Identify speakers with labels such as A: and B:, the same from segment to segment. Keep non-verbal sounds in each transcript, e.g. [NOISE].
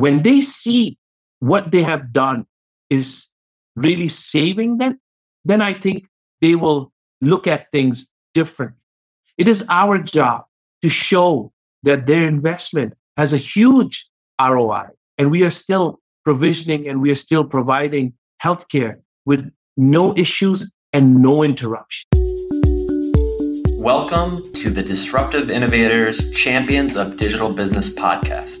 A: when they see what they have done is really saving them, then I think they will look at things different. It is our job to show that their investment has a huge ROI. And we are still provisioning and we are still providing healthcare with no issues and no interruption.
B: Welcome to the Disruptive Innovators Champions of Digital Business podcast,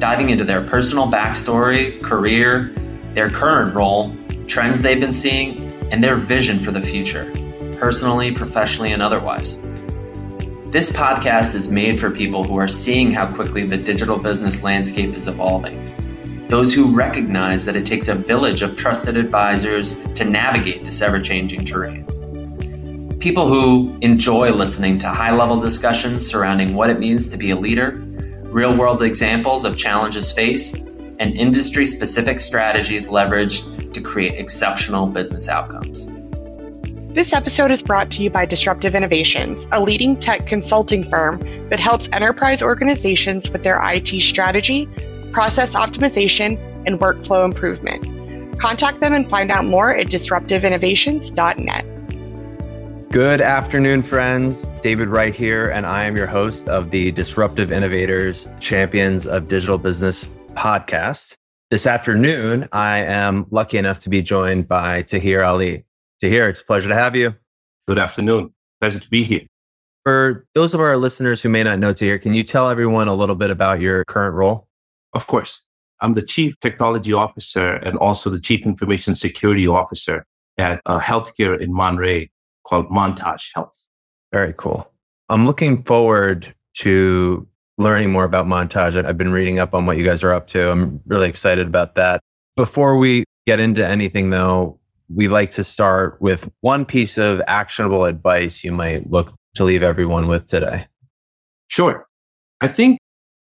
B: diving into their personal backstory, career, their current role, trends they've been seeing, and their vision for the future, personally, professionally, and otherwise. This podcast is made for people who are seeing how quickly the digital business landscape is evolving. Those who recognize that it takes a village of trusted advisors to navigate this ever changing terrain people who enjoy listening to high level discussions surrounding what it means to be a leader, real world examples of challenges faced, and industry specific strategies leveraged to create exceptional business outcomes.
C: This episode is brought to you by Disruptive Innovations, a leading tech consulting firm that helps enterprise organizations with their IT strategy, process optimization, and workflow improvement. Contact them and find out more at disruptiveinnovations.net.
D: Good afternoon, friends. David Wright here, and I am your host of the Disruptive Innovators Champions of Digital Business podcast. This afternoon, I am lucky enough to be joined by Tahir Ali. Tahir, it's a pleasure to have you.
A: Good afternoon. Pleasure to be here.
D: For those of our listeners who may not know Tahir, can you tell everyone a little bit about your current role?
A: Of course. I'm the Chief Technology Officer and also the Chief Information Security Officer at uh, Healthcare in Monterey, called Montage Health.
D: Very cool. I'm looking forward to learning more about Montage. I've been reading up on what you guys are up to. I'm really excited about that. Before we get into anything, though, we like to start with one piece of actionable advice you might look to leave everyone with today.
A: Sure. I think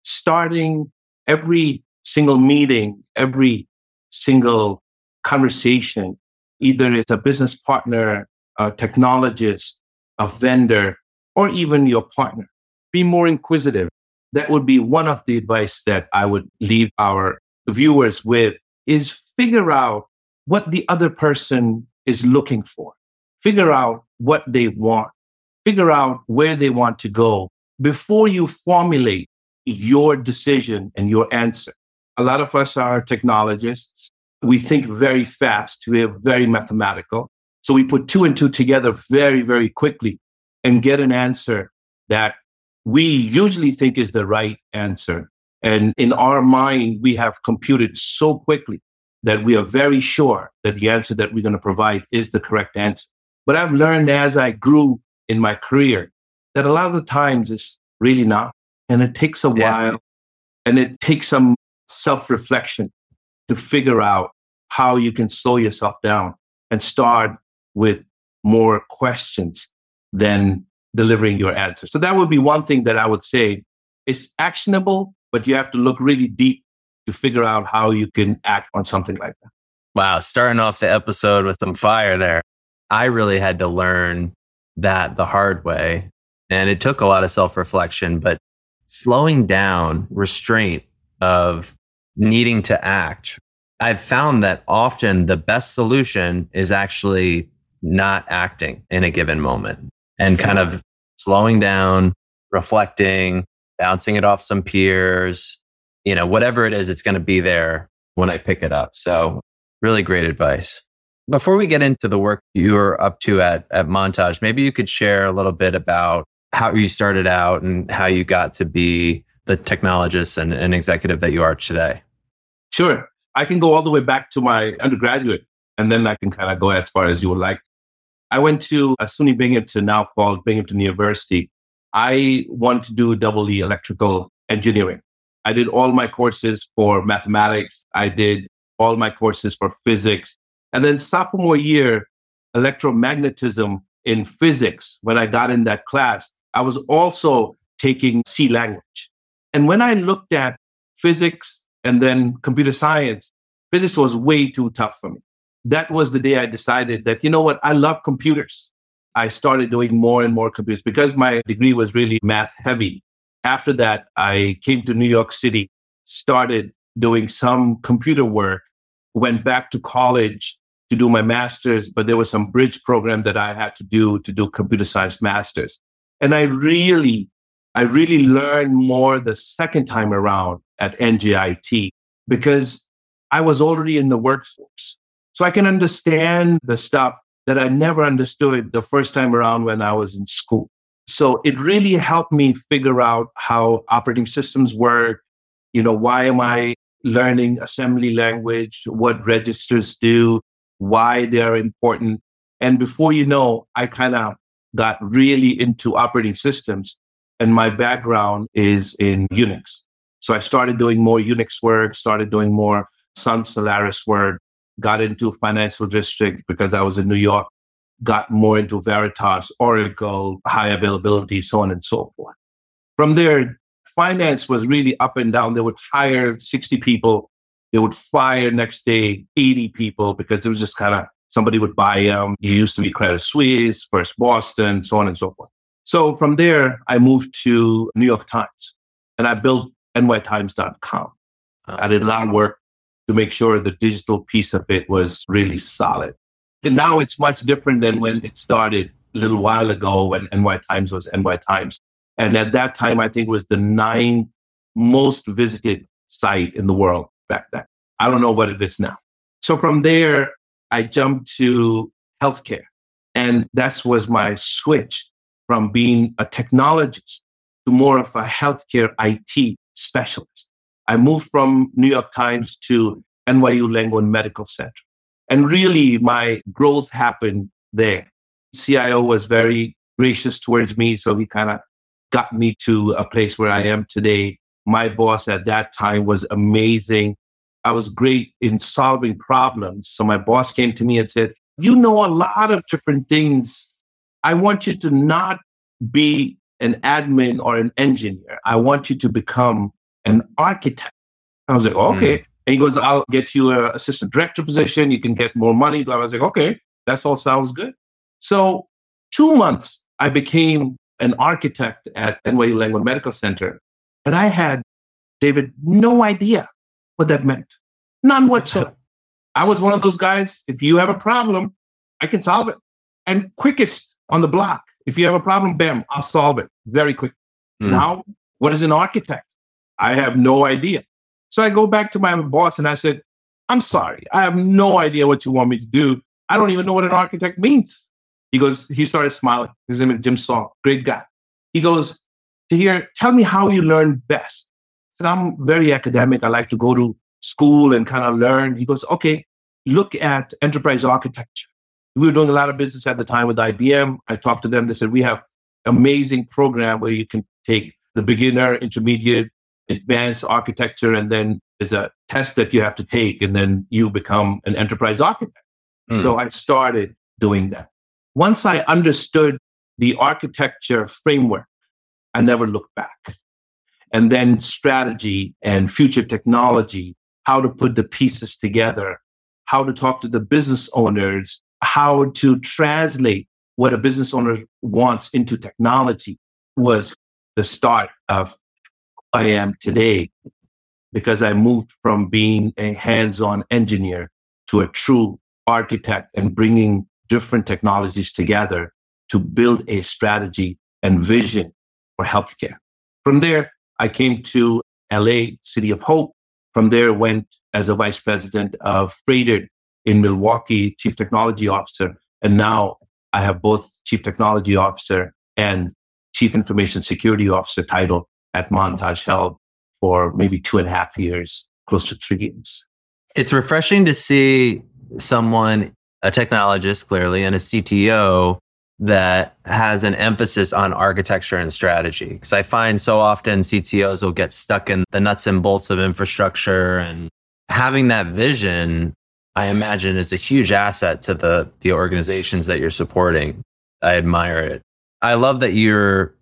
A: starting every single meeting, every single conversation, either it's a business partner a technologist, a vendor, or even your partner. Be more inquisitive. That would be one of the advice that I would leave our viewers with is figure out what the other person is looking for. Figure out what they want. Figure out where they want to go before you formulate your decision and your answer. A lot of us are technologists. We think very fast. We're very mathematical. So we put two and two together very, very quickly and get an answer that we usually think is the right answer. And in our mind, we have computed so quickly that we are very sure that the answer that we're going to provide is the correct answer. But I've learned as I grew in my career that a lot of the times it's really not. And it takes a yeah. while and it takes some self reflection to figure out how you can slow yourself down and start with more questions than delivering your answer. So that would be one thing that I would say. is actionable, but you have to look really deep to figure out how you can act on something like that.
D: Wow, starting off the episode with some fire there. I really had to learn that the hard way. And it took a lot of self reflection, but slowing down, restraint of needing to act. I've found that often the best solution is actually not acting in a given moment and kind of slowing down, reflecting, bouncing it off some peers, you know, whatever it is, it's going to be there when I pick it up. So really great advice. Before we get into the work you're up to at, at Montage, maybe you could share a little bit about how you started out and how you got to be the technologist and, and executive that you are today.
A: Sure. I can go all the way back to my undergraduate and then I can kind of go as far as you would like. I went to a SUNY Binghamton, now called Binghamton University. I wanted to do double E electrical engineering. I did all my courses for mathematics. I did all my courses for physics. And then sophomore year, electromagnetism in physics, when I got in that class, I was also taking C language. And when I looked at physics and then computer science, physics was way too tough for me. That was the day I decided that, you know what, I love computers. I started doing more and more computers because my degree was really math heavy. After that, I came to New York City, started doing some computer work, went back to college to do my master's, but there was some bridge program that I had to do to do computer science master's. And I really, I really learned more the second time around at NJIT because I was already in the workforce. So I can understand the stuff that I never understood the first time around when I was in school. So it really helped me figure out how operating systems work. You know, why am I learning assembly language, what registers do, why they're important. And before you know, I kind of got really into operating systems. And my background is in Unix. So I started doing more Unix work, started doing more Sun Solaris work, got into financial district because I was in New York, got more into Veritas, Oracle, high availability, so on and so forth. From there, finance was really up and down. They would hire 60 people, they would fire next day 80 people because it was just kind of somebody would buy them. You used to be Credit Suisse, First Boston, so on and so forth. So from there, I moved to New York Times and I built nytimes.com. Ah. I did a lot of work to make sure the digital piece of it was really solid. And now it's much different than when it started a little while ago when NY Times was NY Times. And at that time, I think it was the ninth most visited site in the world back then. I don't know what it is now. So from there, I jumped to healthcare. And that was my switch from being a technologist to more of a healthcare IT specialist. I moved from New York Times to NYU Langone Medical Center. And really, my growth happened there. CIO was very gracious towards me. So he kind of got me to a place where I am today. My boss at that time was amazing. I was great in solving problems. So my boss came to me and said, You know a lot of different things. I want you to not be an admin or an engineer. I want you to become an architect. I was like, okay. Mm. And he goes, I'll get you an assistant director position. You can get more money. I was like, okay, that all sounds good. So two months, I became an architect at NYU Langone Medical Center. And I had, David, no idea what that meant. None whatsoever. I was one of those guys, if you have a problem, I can solve it. And quickest on the block. If you have a problem, bam, I'll solve it very quick. Mm. Now, what is an architect? I have no idea. So I go back to my boss and I said, I'm sorry. I have no idea what you want me to do. I don't even know what an architect means. He goes, he started smiling. His name is Jim Saul, great guy. He goes, Tahir, tell me how you learn best. I said, I'm very academic. I like to go to school and kind of learn. He goes, okay, look at enterprise architecture. We were doing a lot of business at the time with IBM. I talked to them. They said, we have amazing program where you can take the beginner, intermediate, advanced architecture, and then there's a test that you have to take, and then you become an enterprise architect. Mm. So I started doing that. Once I understood the architecture framework, I never looked back. And then strategy and future technology, how to put the pieces together, how to talk to the business owners, how to translate what a business owner wants into technology was the start of I am today because I moved from being a hands on engineer to a true architect and bringing different technologies together to build a strategy and vision for healthcare. From there, I came to LA, City of Hope. From there, went as a vice president of Froedtert in Milwaukee, chief technology officer. And now I have both chief technology officer and chief information security officer title at Montage Health for maybe two and a half years, close to three years.
D: It's refreshing to see someone, a technologist clearly, and a CTO that has an emphasis on architecture and strategy. Because I find so often CTOs will get stuck in the nuts and bolts of infrastructure and having that vision, I imagine is a huge asset to the, the organizations that you're supporting. I admire it. I love that you're,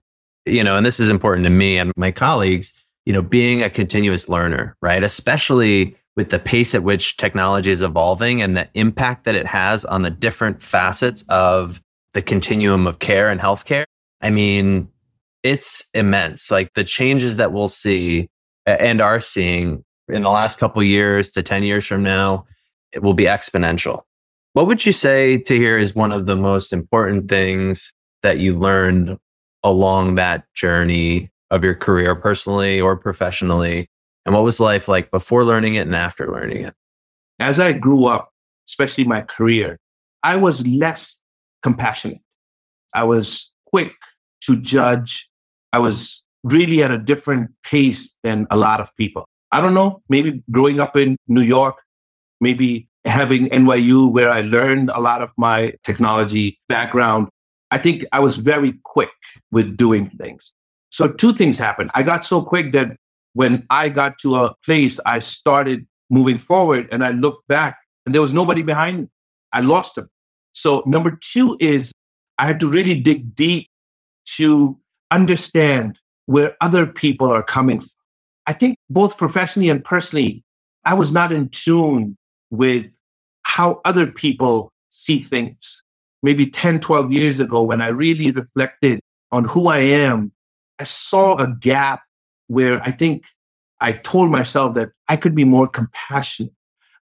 D: you know, and this is important to me and my colleagues, you know, being a continuous learner, right? Especially with the pace at which technology is evolving and the impact that it has on the different facets of the continuum of care and healthcare. I mean, it's immense. Like the changes that we'll see and are seeing in the last couple years to 10 years from now, it will be exponential. What would you say Tahir is one of the most important things that you learned along that journey of your career personally or professionally? And what was life like before learning it and after learning it?
A: As I grew up, especially my career, I was less compassionate. I was quick to judge. I was really at a different pace than a lot of people. I don't know, maybe growing up in New York, maybe having NYU where I learned a lot of my technology background. I think I was very quick with doing things. So two things happened. I got so quick that when I got to a place, I started moving forward and I looked back and there was nobody behind me. I lost them. So, number two is I had to really dig deep to understand where other people are coming from. I think both professionally and personally, I was not in tune with how other people see things. Maybe 10, 12 years ago, when I really reflected on who I am, I saw a gap where I think I told myself that I could be more compassionate.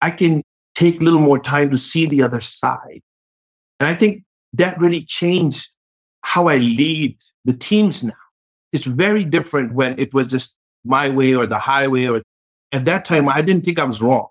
A: I can take a little more time to see the other side. And I think that really changed how I lead the teams now. It's very different when it was just my way or the highway or at that time I didn't think I was wrong,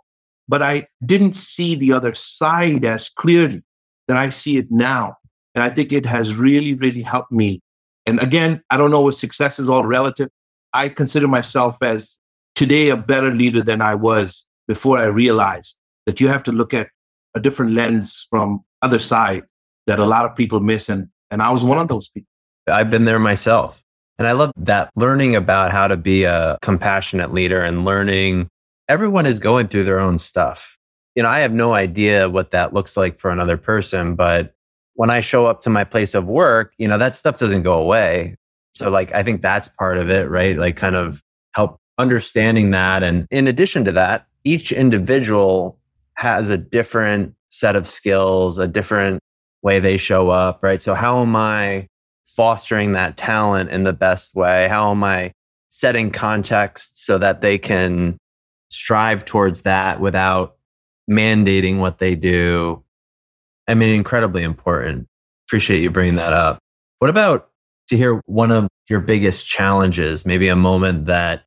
A: but I didn't see the other side as clearly that I see it now. And I think it has really, really helped me. And again, I don't know if success is all relative. I consider myself as today a better leader than I was before I realized that you have to look at a different lens from other side that a lot of people miss. And, and I was one of those people.
D: I've been there myself. And I love that learning about how to be a compassionate leader and learning everyone is going through their own stuff. You know, I have no idea what that looks like for another person, but when I show up to my place of work, you know, that stuff doesn't go away. So like I think that's part of it, right? Like kind of help understanding that and in addition to that, each individual has a different set of skills, a different way they show up, right? So, how am I fostering that talent in the best way? How am I setting context so that they can strive towards that without mandating what they do? I mean, incredibly important. Appreciate you bringing that up. What about Tahir one of your biggest challenges, maybe a moment that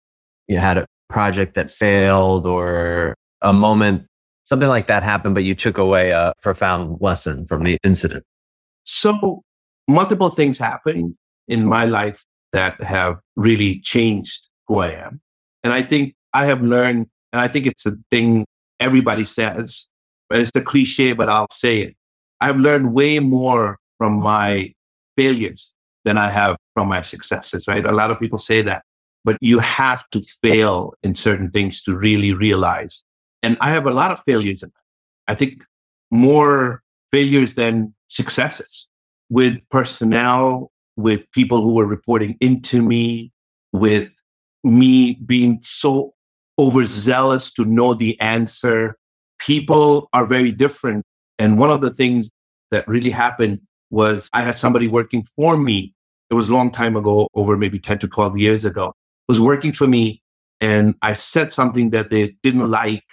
D: you had a project that failed or a moment something like that happened, but you took away a profound lesson from the incident?
A: So, multiple things happened in my life that have really changed who I am. And I think I have learned, and I think it's a thing everybody says, but it's a cliche, but I'll say it. I've learned way more from my failures than I have from my successes, right? A lot of people say that, but you have to fail in certain things to really realize and I have a lot of failures in. I think more failures than successes with personnel, with people who were reporting into me, with me being so overzealous to know the answer. People are very different. And one of the things that really happened was I had somebody working for me. It was a long time ago, over maybe 10 to 12 years ago, was working for me. And I said something that they didn't like.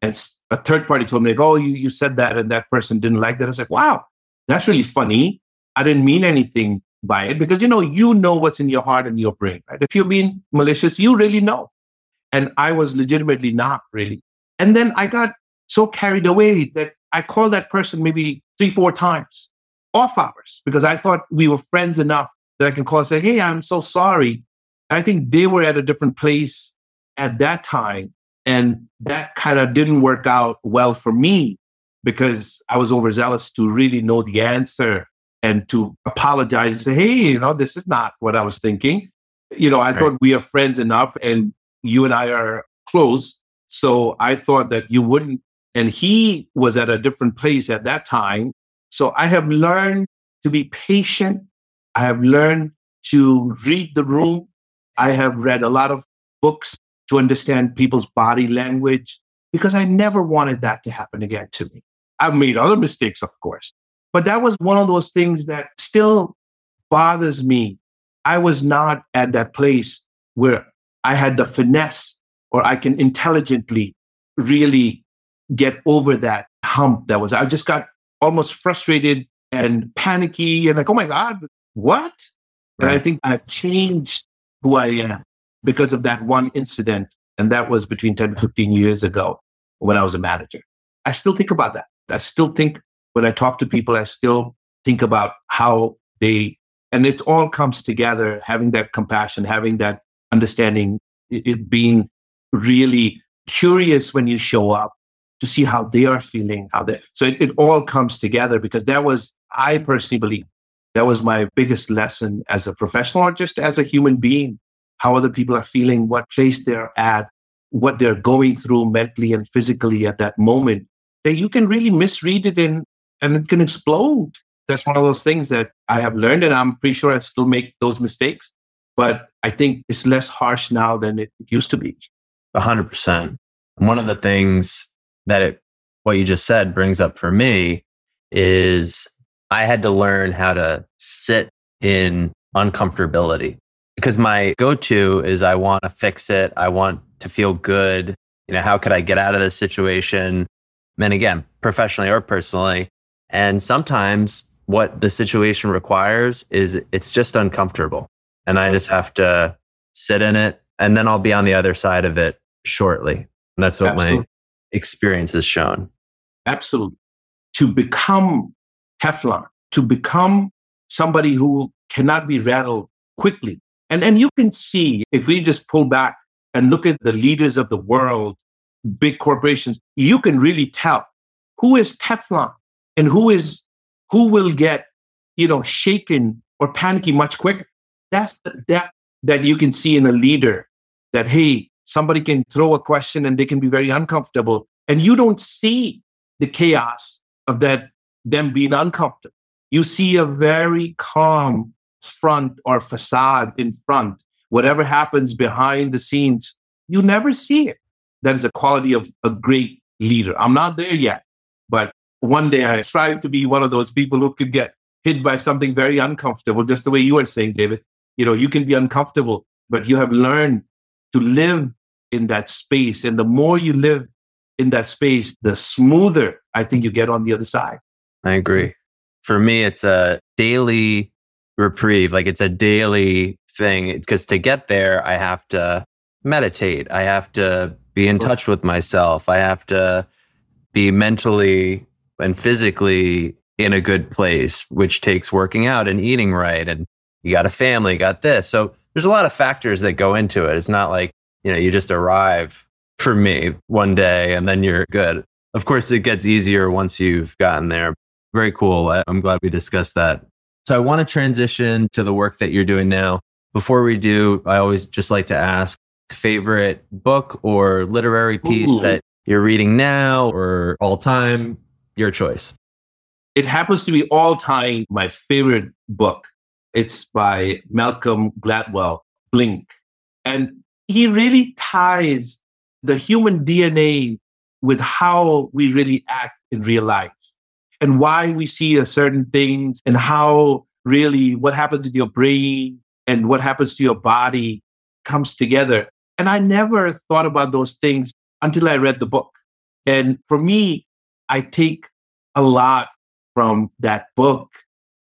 A: And a third party told me, like, oh, you, you said that and that person didn't like that. I was like, wow, that's really funny. I didn't mean anything by it because, you know, you know what's in your heart and your brain, right? If you're being malicious, you really know. And I was legitimately not really. And then I got so carried away that I called that person maybe three, four times off hours because I thought we were friends enough that I can call and say, hey, I'm so sorry. I think they were at a different place at that time and that kind of didn't work out well for me because I was overzealous to really know the answer. and to apologize and say, hey, you know, this is not what I was thinking. You know, I
D: Right.
A: thought we are friends enough and you and I are close. So I thought that you wouldn't. And he was at a different place at that time. So I have learned to be patient. I have learned to read the room. I have read a lot of books to understand people's body language because I never wanted that to happen again to me. I've made other mistakes, of course, but that was one of those things that still bothers me. I was not at that place where I had the finesse or I can intelligently really get over that hump that was. I just got almost frustrated and panicky and like, oh my God, what? And I think I've changed who I am because of that one incident. And that was between 10 to 15 years ago when I was a manager. I still think about that. I still think when I talk to people, I still think about how they, and it all comes together, having that compassion, having that understanding, it, being really curious when you show up to see how they are feeling, how they, so it, it all comes together because that was, I personally believe, that was my biggest lesson as a professional or just as a human being, how other people are feeling, what place they're at, what they're going through mentally and physically at that moment, that you can really misread it and, and it can explode. That's one of those things that I have learned, and I'm pretty sure I still make those mistakes. But I think it's less harsh now than it used to be.
D: Hundred percent. One of the things that it, what you just said brings up for me is I had to learn how to sit in uncomfortability because my go-to is I want to fix it. I want to feel good. You know, how could I get out of this situation? And again, professionally or personally. And sometimes what the situation requires is it's just uncomfortable. And I just have to sit in it and then I'll be on the other side of it shortly. And that's what my experience has shown.
A: Absolutely. To become Teflon, to become somebody who cannot be rattled quickly. And, and you can see if we just pull back and look at the leaders of the world, big corporations, you can really tell who is Teflon and who is who will get, you know, shaken or panicky much quicker. That's the depth that you can see in a leader that, hey, somebody can throw a question and they can be very uncomfortable. And you don't see the chaos of that them being uncomfortable. You see a very calm front or facade in front. Whatever happens behind the scenes, you never see it. That is a quality of a great leader. I'm not there yet, but one day I strive to be one of those people who could get hit by something very uncomfortable, just the way you were saying, David. You know, you can be uncomfortable, but you have learned to live in that space. And the more you live in that space, the smoother I think you get on the other side.
D: I agree. For me, it's a daily reprieve. Like it's a daily thing because to get there, I have to meditate. I have to be in touch with myself. I have to be mentally and physically in a good place, which takes working out and eating right. And you got a family, you got this. So there's a lot of factors that go into it. It's not like, you know, you just arrive for me one day and then you're good. Of course, it gets easier once you've gotten there. Very cool. I'm glad we discussed that. So I want to transition to the work that you're doing now. Before we do, I always just like to ask favorite book or literary piece
A: Ooh.
D: that you're reading now or all time, your choice.
A: It happens to be all time my favorite book. It's by Malcolm Gladwell, Blink. And he really ties the human DNA with how we really act in real life and why we see certain things and how really what happens in your brain and what happens to your body comes together. And I never thought about those things until I read the book. And for me, I take a lot from that book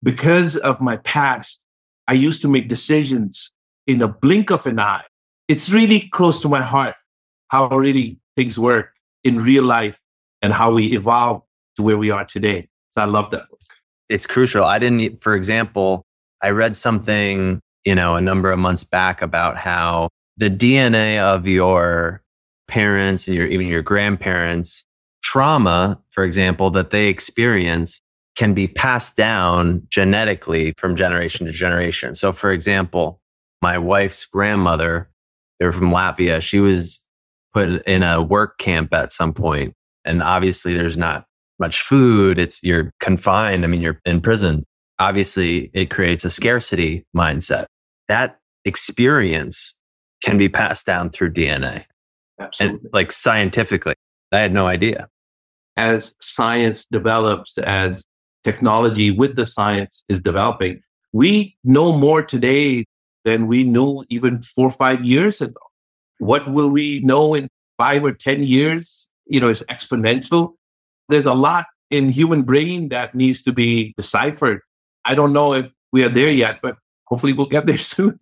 A: because of my past. I used to make decisions in a blink of an eye. It's really close to my heart how really things work in real life and how we evolve to where we are today. So I love that book.
D: It's crucial. I didn't, for example, I read something, you know, a number of months back about how the DNA of your parents and your, even your grandparents, trauma, for example, that they experience can be passed down genetically from generation to generation. So, for example, my wife's grandmother, they're from Latvia, she was put in a work camp at some point, And obviously, there's not much food. It's you're confined. I mean, you're in prison. Obviously, it creates a scarcity mindset. That experience can be passed down through DNA.
A: Absolutely.
D: And like scientifically, I had no idea.
A: As science develops, as technology with the science is developing, we know more today than we knew even four or five years ago. What will we know in five or 10 years? You know, it's exponential. There's a lot in human brain that needs to be deciphered. I don't know if we are there yet, but hopefully we'll get there [LAUGHS] soon.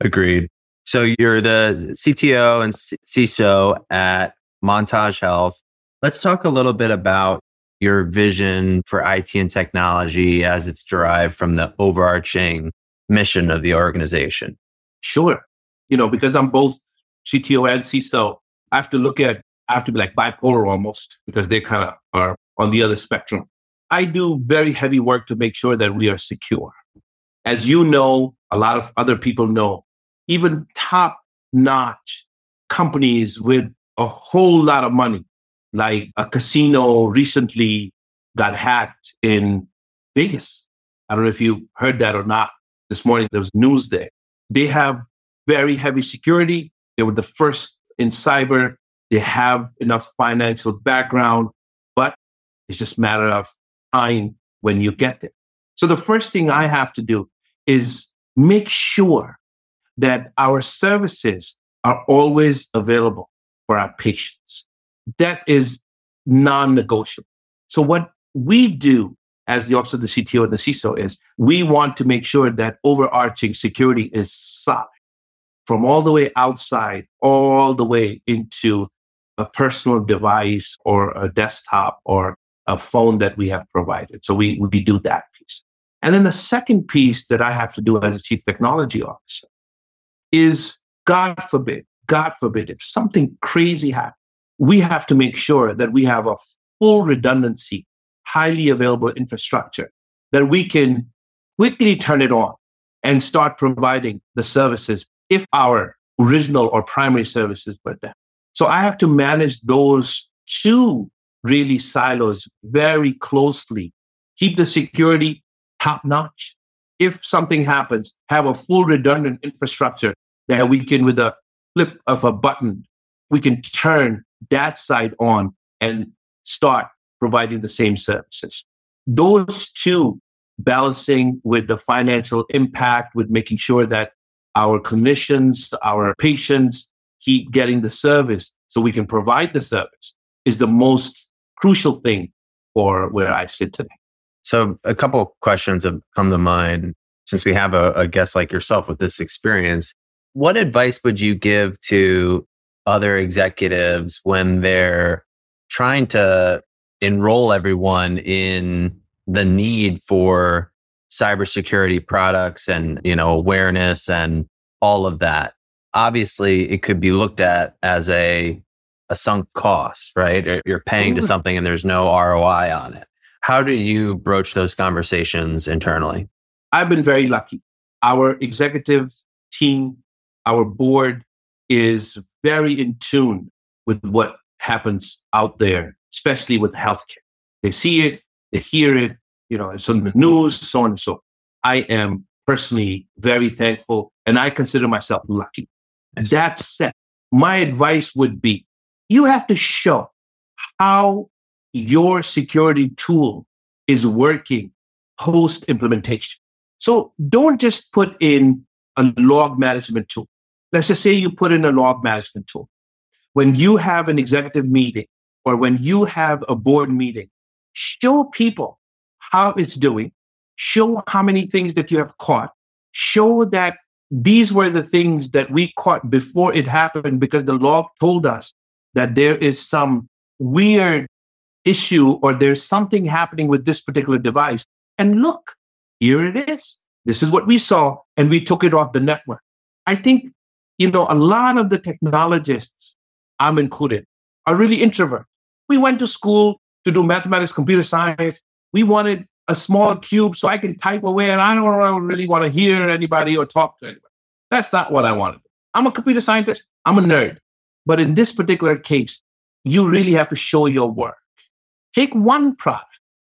D: Agreed. So you're the CTO and CISO at Montage Health. Let's talk a little bit about your vision for IT and technology as it's derived from the overarching mission of the organization.
A: Sure. You know, because I'm both CTO and CISO, I have to look at, I have to be like bipolar almost because they kind of are on the other spectrum. I do very heavy work to make sure that we are secure. As you know, a lot of other people know, even top notch companies with a whole lot of money, like a casino recently got hacked in Vegas. I don't know if you heard that or not. This morning there was news there. They have very heavy security. They were the first in cyber. They have enough financial background, but it's just a matter of time when you get there. So the first thing I have to do is make sure that our services are always available for our patients. That is non negotiable. So, what we do as the Office of the CTO and the CISO is we want to make sure that overarching security is solid from all the way outside, all the way into a personal device or a desktop or a phone that we have provided. So we, we do that piece. And then the second piece that I have to do as a chief technology officer is God forbid, God forbid, if something crazy happens, we have to make sure that we have a full redundancy, highly available infrastructure that we can quickly turn it on and start providing the services if our original or primary services were down. So I have to manage those two really silos very closely, keep the security top notch. If something happens, have a full redundant infrastructure that we can, with a flip of a button, we can turn that side on and start providing the same services. Those two balancing with the financial impact, with making sure that our clinicians, our patients keep getting the service so we can provide the service is the most crucial thing for where I sit today.
D: So, a couple questions have come to mind since we have a, a guest like yourself with this experience. What advice would you give to other executives when they're trying to enroll everyone in the need for cybersecurity products and you know awareness and all of that. Obviously it could be looked at as a a sunk cost right? You're paying to mm-hmm. something and there's no ROI on it. How do you broach those conversations internally?
A: I've been very lucky. Our executive team our board is very in tune with what happens out there especially with healthcare they see it they hear it you know, it's on the news, so on and so. I am personally very thankful and I consider myself lucky. That said, my advice would be you have to show how your security tool is working post implementation. So don't just put in a log management tool. Let's just say you put in a log management tool. When you have an executive meeting or when you have a board meeting, show people how it's doing, show how many things that you have caught, show that these were the things that we caught before it happened because the log told us that there is some weird issue or there's something happening with this particular device. And look, here it is. This is what we saw, and we took it off the network. I think, you know, a lot of the technologists, I'm included, are really introvert. We went to school to do mathematics, computer science, we wanted a small cube so I can type away and I don't really want to hear anybody or talk to anybody. That's not what I wanted. I'm a computer scientist. I'm a nerd. But in this particular case, you really have to show your work. Take one product,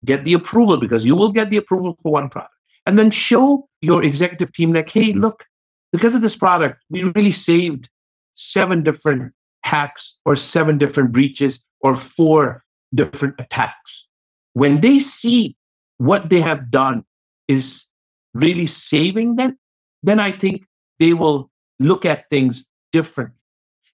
A: get the approval because you will get the approval for one product, and then show your executive team, like, hey, look, because of this product, we really saved seven different hacks or seven different breaches or four different attacks. When they see what they have done is really saving them, then I think they will look at things different.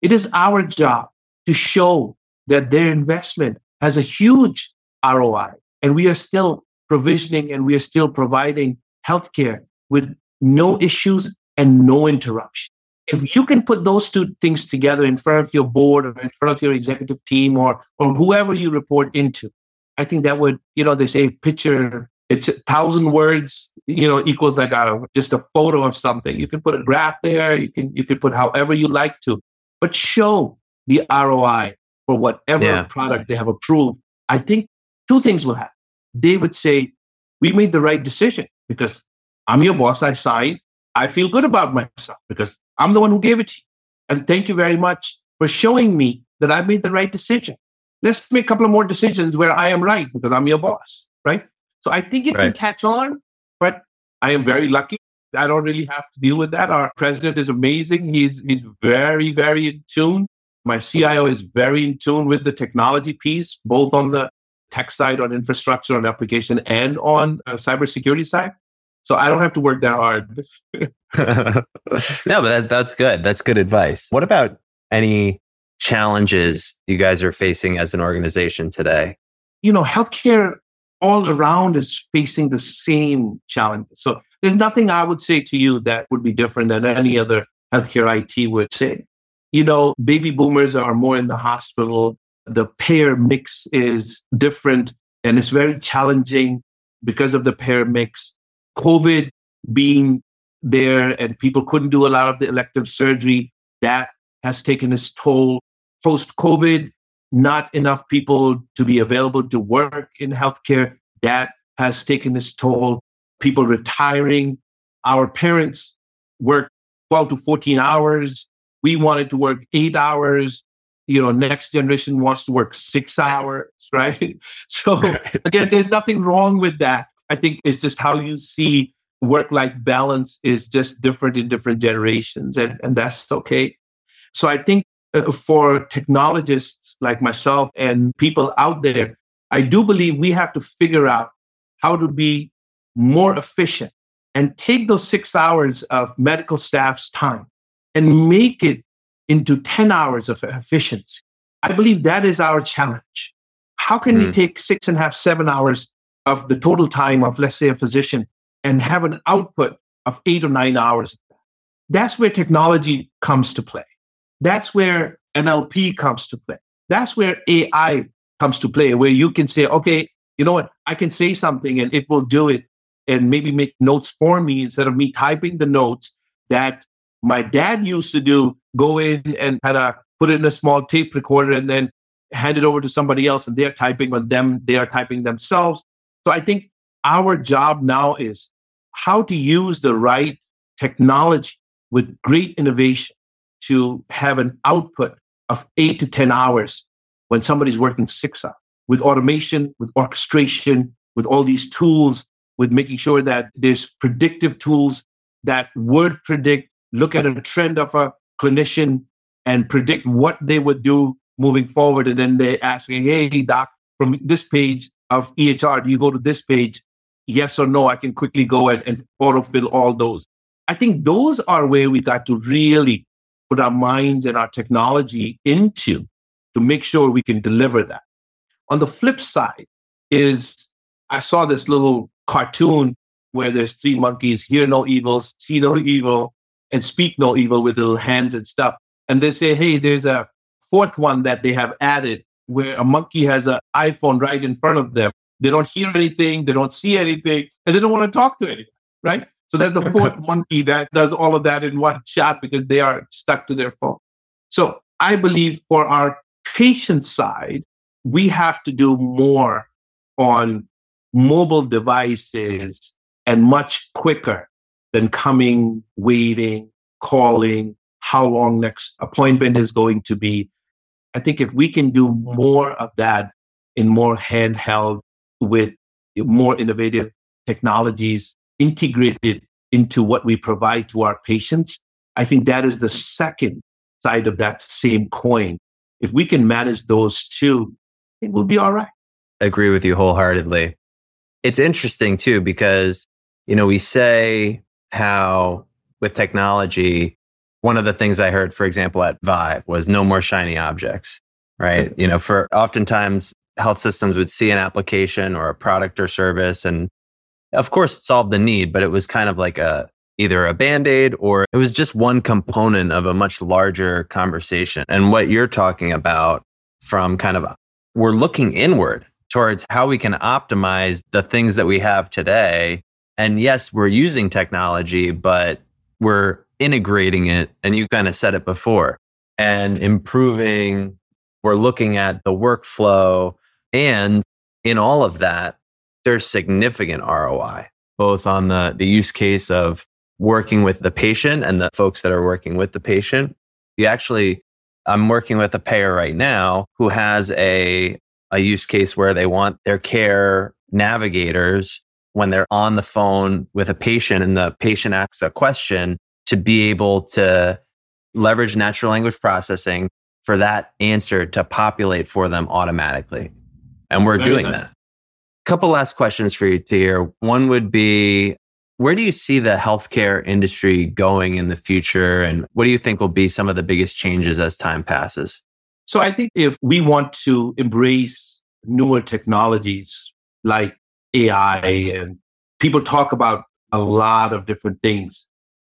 A: It is our job to show that their investment has a huge ROI, and we are still provisioning and we are still providing healthcare with no issues and no interruption. If you can put those two things together in front of your board or in front of your executive team or, or whoever you report into, I think that would, you know, they say picture, it's a thousand words, you know, equals like a, just a photo of something. You can put a graph there, you can you can put however you like to, but show the ROI for whatever yeah. product they have approved. I think two things will happen. They would say, We made the right decision because I'm your boss, I signed. I feel good about myself because I'm the one who gave it to you. And thank you very much for showing me that I made the right decision. Let's make a couple of more decisions where I am right because I'm your boss, right? So I think it right. can catch on, but I am very lucky. I don't really have to deal with that. Our president is amazing. He's, he's very, very in tune. My CIO is very in tune with the technology piece, both on the tech side, on infrastructure, on application, and on uh, cybersecurity side. So I don't have to work that hard. [LAUGHS]
D: no, but that, that's good. That's good advice. What about any challenges you guys are facing as an organization today?
A: You know, healthcare all around is facing the same challenges. So there's nothing I would say to you that would be different than any other healthcare IT would say. You know, baby boomers are more in the hospital. The payer mix is different and it's very challenging because of the payer mix. COVID being there and people couldn't do a lot of the elective surgery, that has taken its toll. Post COVID, not enough people to be available to work in healthcare, that has taken its toll. People retiring. Our parents work 12 to 14 hours. We wanted to work eight hours. You know, next generation wants to work six hours, [LAUGHS] right? So again, there's nothing wrong with that. I think it's just how you see work life balance is just different in different generations, and, and that's okay. So I think uh, for technologists like myself and people out there, I do believe we have to figure out how to be more efficient and take those six hours of medical staff's time and make it into 10 hours of efficiency. I believe that is our challenge. How can mm. we take six and a half, seven hours of the total time of, let's say, a physician and have an output of eight or nine hours. That's where technology comes to play. That's where NLP comes to play. That's where AI comes to play, where you can say, okay, you know what, I can say something and it will do it and maybe make notes for me instead of me typing the notes that my dad used to do, go in and kind of put it in a small tape recorder and then hand it over to somebody else and they're typing on them, they are typing themselves. So I think our job now is how to use the right technology with great innovation to have an output of eight to 10 hours when somebody's working six hours with automation, with orchestration, with all these tools, with making sure that there's predictive tools that would predict, look at a trend of a clinician and predict what they would do moving forward. And then they're asking, hey, doc, from this page, of EHR, do you go to this page? Yes or no? I can quickly go and, and autofill all those. I think those are where we got to really put our minds and our technology into to make sure we can deliver that. On the flip side is I saw this little cartoon where there's three monkeys, hear no evil, see no evil, and speak no evil with little hands and stuff. And they say, hey, there's a fourth one that they have added where a monkey has an iPhone right in front of them. They don't hear anything, they don't see anything, and they don't want to talk to anyone, right? So that's the fourth [LAUGHS] monkey that does all of that in one [LAUGHS] shot because they are stuck to their phone. So I believe for our patient side, we have to do more on mobile devices and much quicker than coming, waiting, calling, how long next appointment is going to be. I think if we can do more of that in more handheld with more innovative technologies integrated into what we provide to our patients, I think that is the second side of that same coin. If we can manage those two, it will be all right.
D: I Agree with you wholeheartedly. It's interesting too, because, you know, we say how with technology, one of the things I heard, for example, at Vive was no more shiny objects, right? You know, for oftentimes health systems would see an application or a product or service and of course it solved the need, but it was kind of like a either a band-aid or it was just one component of a much larger conversation. And what you're talking about from kind of we're looking inward towards how we can optimize the things that we have today. And yes, we're using technology, but we're integrating it. And you kind of said it before and improving. We're looking at the workflow. And in all of that, there's significant ROI, both on the, the use case of working with the patient and the folks that are working with the patient. You actually, I'm working with a payer right now who has a, a use case where they want their care navigators when they're on the phone with a patient and the patient asks a question to be able to leverage natural language processing for that answer to populate for them automatically. And we're Very doing nice. that. Couple last questions for you Tahir. One would be where do you see the healthcare industry going in the future? And what do you think will be some of the biggest changes as time passes?
A: So I think if we want to embrace newer technologies like AI and people talk about a lot of different things,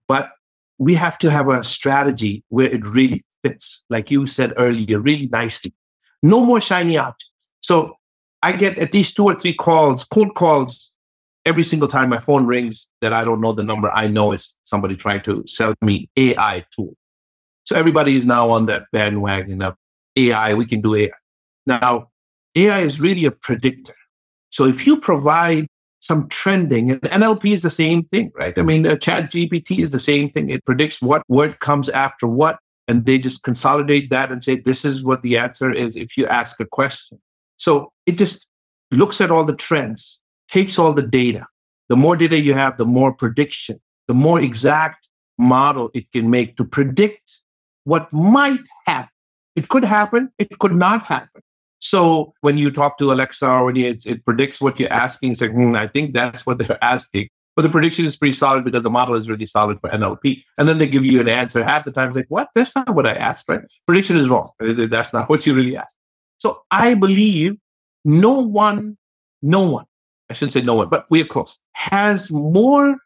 A: but we have to have a strategy where it really fits, like you said earlier, really nicely. No more shiny objects. So I get at least two or three calls, cold calls, every single time my phone rings that I don't know the number. I know it's somebody trying to sell me AI tool. So everybody is now on that bandwagon of AI. We can do AI. Now, AI is really a predictor. So if you provide some trending, and NLP is the same thing, right? I mm. mean, uh, Chat GPT is the same thing. It predicts what word comes after what, and they just consolidate that and say, this is what the answer is if you ask a question. So it just looks at all the trends, takes all the data. The more data you have, the more prediction, the more exact model it can make to predict what might happen. It could happen, it could not happen. So when you talk to Alexa or when it, it predicts what you're asking, it's like, hmm, I think that's what they're asking. But the prediction is pretty solid because the model is really solid for NLP. And then they give you an answer half the time. Like, what? That's not what I asked, right? Prediction is wrong. That's not what you really asked. So I believe no one, no one, I shouldn't say no one, but we are close, has more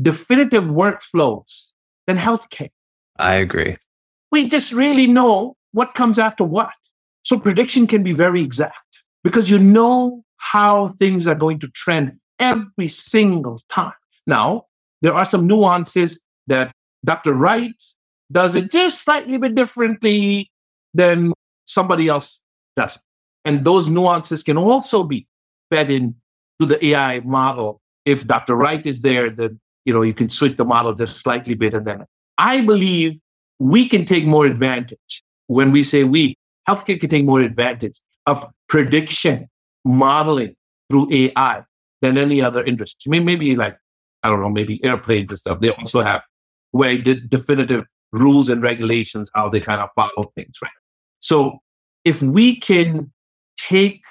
A: definitive workflows than healthcare.
D: I agree.
A: We just really know what comes after what. So prediction can be very exact because you know how things are going to trend every single time. Now, there are some nuances that Dr. Wright does it just slightly bit differently than somebody else does. And those nuances can also be fed in to the AI model. If Dr. Wright is there, then you know you can switch the model just slightly bit. And then I believe we can take more advantage when we say we, healthcare can take more advantage of prediction modeling through AI than any other industry. I mean, maybe like, I don't know, maybe airplanes and stuff. They also have very de- definitive rules and regulations, how they kind of follow things, right? So if we can take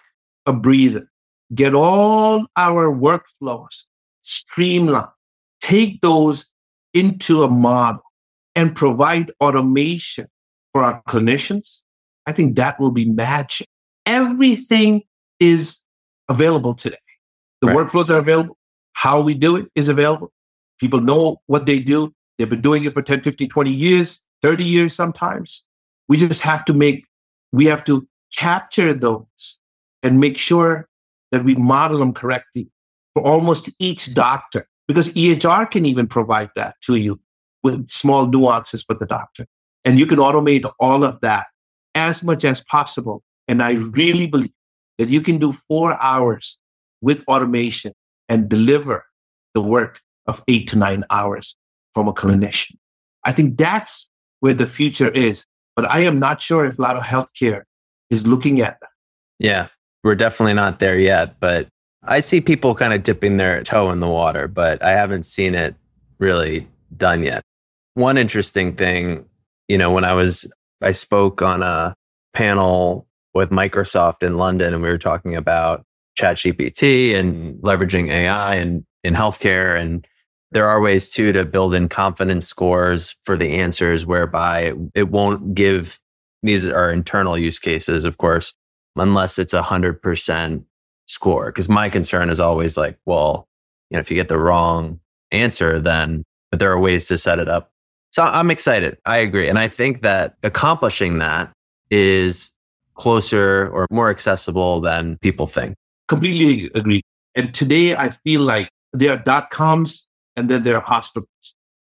A: a breather, get all our workflows streamlined, take those into a model and provide automation for our clinicians, I think that will be magic. Everything is available today. The right. workflows are available. How we do it is available. People know what they do. They've been doing it for 10, 15, 20 years, 30 years sometimes. We just have to make, we have to capture those and make sure that we model them correctly for almost each doctor, because EHR can even provide that to you with small nuances for the doctor. And you can automate all of that as much as possible. And I really believe that you can do four hours with automation and deliver the work of eight to nine hours from a clinician. I think that's where the future is. But I am not sure if a lot of healthcare is looking at that.
D: Yeah, we're definitely not there yet. But I see people kind of dipping their toe in the water, but I haven't seen it really done yet. One interesting thing, you know, when I was, I spoke on a panel with Microsoft in London and we were talking about ChatGPT and leveraging AI and in healthcare. And there are ways too to build in confidence scores for the answers whereby it won't give these are internal use cases, of course, unless it's a hundred percent score. Cause my concern is always like, well, you know, if you get the wrong answer, then but there are ways to set it up. So I'm excited. I agree. And I think that accomplishing that is closer or more accessible than people think.
A: Completely agree. And today I feel like there are dot coms and then there are hospitals.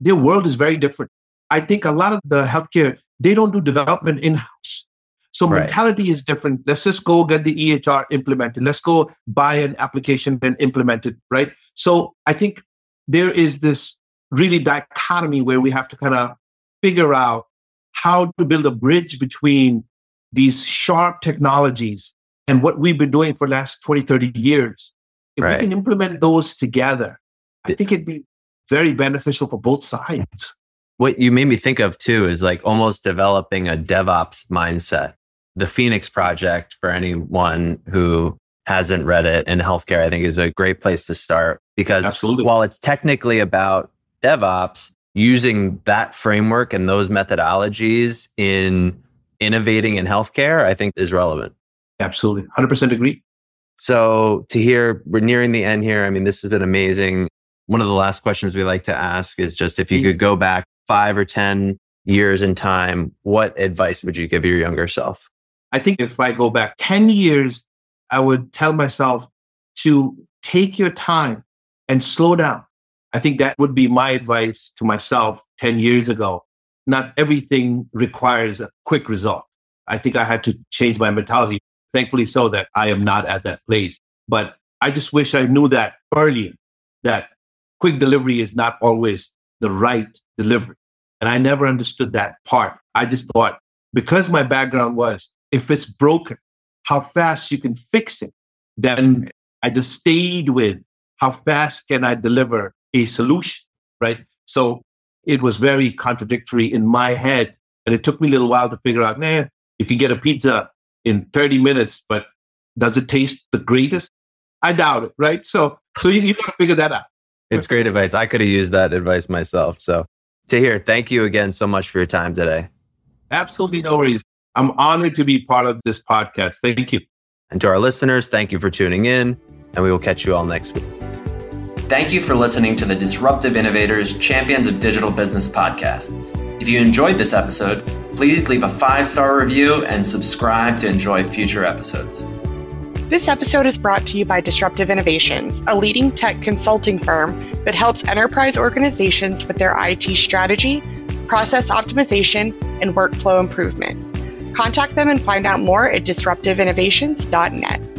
A: Their world is very different. I think a lot of the healthcare, they don't do development in house. So right. mentality is different. Let's just go get the EHR implemented. Let's go buy an application and implement it, right? So I think there is this really dichotomy where we have to kind of figure out how to build a bridge between these sharp technologies and what we've been doing for the last 20, 30 years. If right. we can implement those together, I think it'd be very beneficial for both sides.
D: What you made me think of too is like almost developing a DevOps mindset. The Phoenix Project, for anyone who hasn't read it in healthcare, I think is a great place to start because Absolutely. while it's technically about DevOps, using that framework and those methodologies in innovating in healthcare, I think is relevant.
A: Absolutely. 100% agree.
D: So Tahir, we're nearing the end here. I mean, this has been amazing. One of the last questions we like to ask is just if you mm-hmm. could go back five or 10 years in time, what advice would you give your younger self?
A: I think if I go back 10 years, I would tell myself to take your time and slow down. I think that would be my advice to myself 10 years ago. Not everything requires a quick result. I think I had to change my mentality. Thankfully, so that I am not at that place. But I just wish I knew that earlier that quick delivery is not always the right delivery. And I never understood that part. I just thought because my background was if it's broken, how fast you can fix it, then I just stayed with how fast can I deliver a solution, right? So it was very contradictory in my head. And it took me a little while to figure out, man, you can get a pizza in 30 minutes, but does it taste the greatest? I doubt it, right? So, so you, you got to figure that out.
D: It's great advice. I could have used that advice myself. So, Tahir, thank you again so much for your time today.
A: Absolutely no worries. I'm honored to be part of this podcast. Thank you.
D: And to our listeners, thank you for tuning in, and we will catch you all next week.
B: Thank you for listening to the Disruptive Innovators Champions of Digital Business podcast. If you enjoyed this episode, please leave a five star review and subscribe to enjoy future episodes.
C: This episode is brought to you by Disruptive Innovations, a leading tech consulting firm that helps enterprise organizations with their IT strategy, process optimization, and workflow improvement. Contact them and find out more at disruptiveinnovations.net.